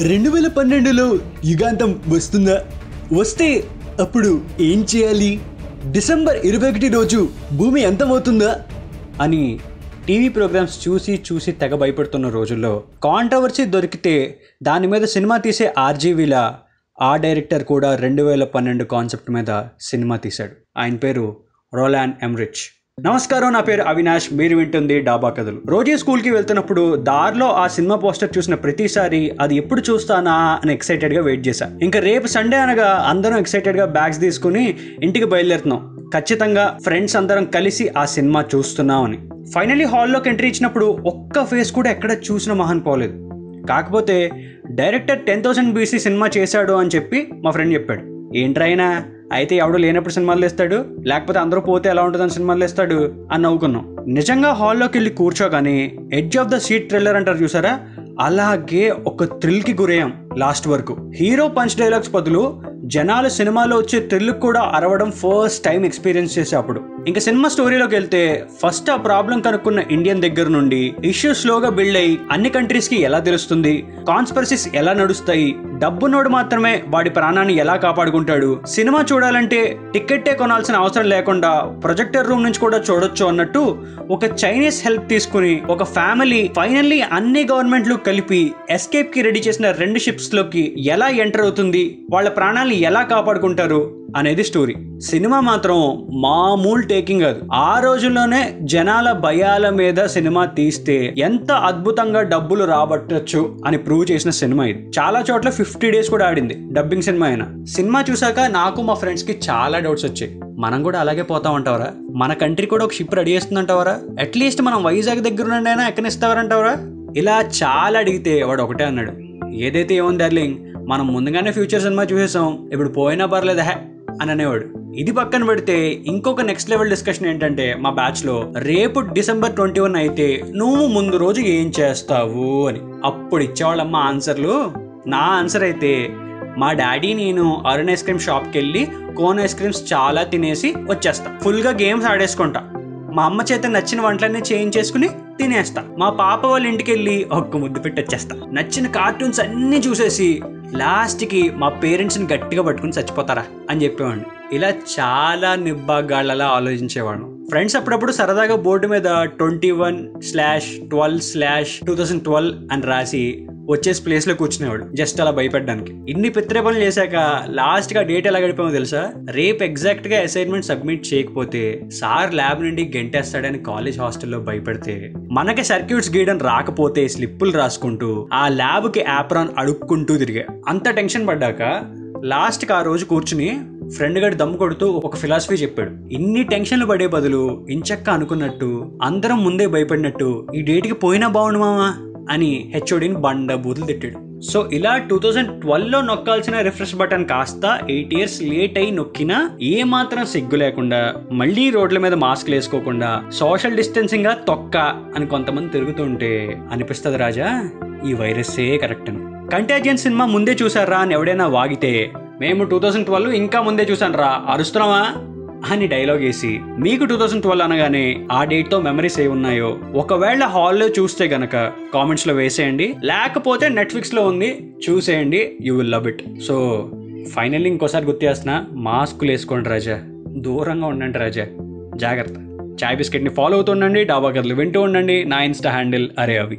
రెండు వేల పన్నెండులో యుగాంతం వస్తుందా? వస్తే అప్పుడు ఏం చేయాలి? డిసెంబర్ ఇరవై ఒకటి రోజు భూమి అంతమవుతుందా? అని టీవీ ప్రోగ్రామ్స్ చూసి చూసి తెగ భయపడుతున్న రోజుల్లో కాంట్రవర్సీ దొరికితే దాని మీద సినిమా తీసే ఆర్జీవీల ఆ డైరెక్టర్ కూడా రెండు వేల పన్నెండు కాన్సెప్ట్ మీద సినిమా తీశాడు. ఆయన పేరు రోలాన్ ఎమ్రిచ్. నమస్కారం నా పేరు అవినాష్. మీరు వింటుంది డాబా కథలు. రోజే స్కూల్కి వెళ్తున్నప్పుడు దారిలో ఆ సినిమా పోస్టర్ చూసిన ప్రతిసారి అది ఎప్పుడు చూస్తానా అని ఎక్సైటెడ్గా వెయిట్ చేశా. ఇంకా రేపు సండే అనగా అందరం ఎక్సైటెడ్గా బ్యాగ్స్ తీసుకుని ఇంటికి బయలుదేరుతున్నాం. ఖచ్చితంగా ఫ్రెండ్స్ అందరం కలిసి ఆ సినిమా చూస్తున్నామని. ఫైనలీ హాల్లోకి ఎంట్రీ ఇచ్చినప్పుడు ఒక్క ఫేస్ కూడా ఎక్కడ చూసిన మహాన్ పోలేదు. కాకపోతే director ten thousand BC cinema చేశాడు అని చెప్పి మా ఫ్రెండ్ చెప్పాడు. ఏంట్రైనా అయితే ఎవడు లేనప్పుడు సినిమాలు తెస్తాడు లేకపోతే అందరూ పోతే ఎలా ఉంటుందని సినిమాలు తెస్తాడు అని నవ్వుకున్నాం. నిజంగా హాల్లోకి వెళ్ళి కూర్చోగానే edge of the seat thriller అంటారు చూసారా? అలాగే ఒక థ్రిల్కి గురయ్యాం లాస్ట్ వరకు. హీరో పంచ్ డైలాగ్స్ బదులు జనాలు సినిమాలో వచ్చే థ్రిల్ కూడా అరవడం ఫస్ట్ టైం ఎక్స్పీరియన్స్ చేసే అప్పుడు. ఇంకా సినిమా స్టోరీలోకి వెళ్తే ఫస్ట్ ఆ ప్రాబ్లం కనుక్కున్న ఇండియన్ దగ్గర నుండి ఇష్యూ స్లోగా బిల్డ్ అయ్యి అన్ని కంట్రీస్కి ఎలా తెలుస్తుంది? కాన్స్పరసీస్ ఎలా నడుస్తాయి? డబ్బునోడు మాత్రమే వాడి ప్రాణాన్ని ఎలా కాపాడుకుంటాడు? సినిమా చూడాలంటే టికెట్టే కొనాల్సిన అవసరం లేకుండా ప్రొజెక్టర్ రూమ్ నుంచి కూడా చూడొచ్చు అన్నట్టు ఒక చైనీస్ హెల్ప్ తీసుకుని ఒక ఫ్యామిలీ ఫైనల్లీ అన్ని గవర్నమెంట్లు కలిపి ఎస్కేప్కి రెడీ చేసిన రెండు షిప్స్లోకి ఎలా ఎంటర్ అవుతుంది? వాళ్ళ ప్రాణాలని ఎలా కాపాడుకుంటారు? అనేది స్టోరీ సినిమా మాత్రం మామూలు టేకింగ్ కాదు. ఆ రోజుల్లోనే జనాల భయాల మీద సినిమా తీస్తే ఎంత అద్భుతంగా డబ్బులు రాబట్టచ్చు అని ప్రూవ్ చేసిన సినిమా ఇది. చాలా చోట్ల ఫిఫ్టీ డేస్ కూడా ఆడింది. డబ్బింగ్ సినిమా అయినా. సినిమా చూసాక నాకు మా ఫ్రెండ్స్కి చాలా డౌట్స్ వచ్చాయి. మనం కూడా అలాగే పోతామంటావరా మన కంట్రీ కూడా ఒక షిప్ రెడీ చేస్తుందంటావరా? అట్లీస్ట్ మనం వైజాగ్ దగ్గర నుండి అయినా ఎక్కనిస్తావరంటావరా? ఇలా చాలా అడిగితే వాడు ఒకటే అన్నాడు. ఏదైతే ఏముంది డార్లింగ్ మనం ముందుగానే ఫ్యూచర్ సినిమా చూసేసాం. ఇప్పుడు పోయినా పర్లేదు. హే అని అనేవాడు. ఇది పక్కన పెడితే ఇంకొక నెక్స్ట్ లెవెల్ డిస్కషన్ ఏంటంటే మా బ్యాచ్లో రేపు డిసెంబర్ ట్వంటీ వన్ అయితే నువ్వు ముందు రోజు ఏం చేస్తావు అని. అప్పుడు ఇచ్చేవాళ్ళమ్మ ఆన్సర్లు నా ఆన్సర్ అయితే మా డాడీ నేను అరుణ్ ఐస్ క్రీమ్ షాప్కి వెళ్ళి కోన్ ఐస్ క్రీమ్స్ చాలా తినేసి వచ్చేస్తా. ఫుల్గా గేమ్స్ ఆడేసుకుంటా. మా అమ్మ చేత నచ్చిన వంటలన్నీ చేయించేసుకుని తినేస్తా. మా పాప వాళ్ళ ఇంటికి వెళ్ళి ఒక్క ముద్దు పెట్టి వచ్చేస్తా నచ్చిన కార్టూన్స్ అన్నీ చూసేసి లాస్ట్కి మా పేరెంట్స్ని గట్టిగా పట్టుకుని చచ్చిపోతారా అని చెప్పేవాడిని. ఇలా చాలా నిబ్బాగాళ్ళలా ఆలోచించేవాడు ఫ్రెండ్స్ అప్పుడప్పుడు సరదాగా బోర్డు మీద twenty one slash twelve slash two thousand twelve అని రాసి వచ్చేసి ప్లేస్లో కూర్చునేవాడు. జస్ట్ అలా భయపడడానికి. ఇన్ని పిత్రే పనులు చేశాక లాస్ట్గా డేట్ ఎలా గడిపామో తెలుసా? రేపు ఎగ్జాక్ట్గా అసైన్మెంట్ సబ్మిట్ చేయకపోతే సార్ ల్యాబ్ నుండి గెంటేస్తాడని కాలేజ్ హాస్టల్లో భయపడితే మనకి సర్క్యూట్స్ గీయడం రాకపోతే స్లిప్పులు రాసుకుంటూ ఆ ల్యాబ్కి యాప్రాన్ అడుక్కుంటూ తిరిగా. అంత టెన్షన్ పడ్డాక లాస్ట్కి ఆ రోజు కూర్చుని ఫ్రెండ్ గడి దమ్ము కొడుతూ ఒక ఫిలాసఫీ చెప్పాడు. ఇన్ని టెన్షన్లు పడే బదులు ఇంచక్క అనుకున్నట్టు అందరం ముందే భయపడినట్టు ఈ డేట్కి పోయినా బాగుండు మామా? అని హెచ్ఓడిని బండ బూతులు తిట్టాడు. సో ఇలా టూ థౌజండ్ ట్వెల్వ్లో నొక్కాల్సిన రిఫ్రెష్ బటన్ కాస్త ఎయిట్ ఇయర్స్ లేట్ అయి నొక్కినా ఏ మాత్రం సిగ్గు లేకుండా మళ్ళీ రోడ్ల మీద మాస్క్లు వేసుకోకుండా సోషల్ డిస్టెన్సింగ్గా తొక్క అని కొంతమంది తిరుగుతుంటే అనిపిస్తుంది రాజా ఈ వైరస్సే కరెక్ట్ అని. కంటాజియన్ సినిమా ముందే చూసారా అని ఎవడైనా వాగితే మేము టూ థౌజండ్ ట్వెల్వ్ ఇంకా ముందే చూసాను రా అరుస్తున్నావా? అని డైలాగ్ వేసి మీకు టూ థౌసండ్ ట్వెల్వ్ అనగానే ఆ డేట్తో మెమరీస్ ఏ ఉన్నాయో ఒకవేళ హాల్లో చూస్తే గనక కామెంట్స్లో వేసేయండి. లేకపోతే నెట్ఫ్లిక్స్లో ఉంది చూసేయండి. You will love it so finally ఇంకోసారి గుర్తు చేస్తున్నా మాస్కులు వేసుకోండి రాజా. దూరంగా ఉండండి రాజా. జాగ్రత్త. చాయ్ బిస్కెట్ని ఫాలో అవుతుండండి డాబా కథలు వింటూ ఉండండి. నా ఇన్స్టా హ్యాండిల్ అరే అవి.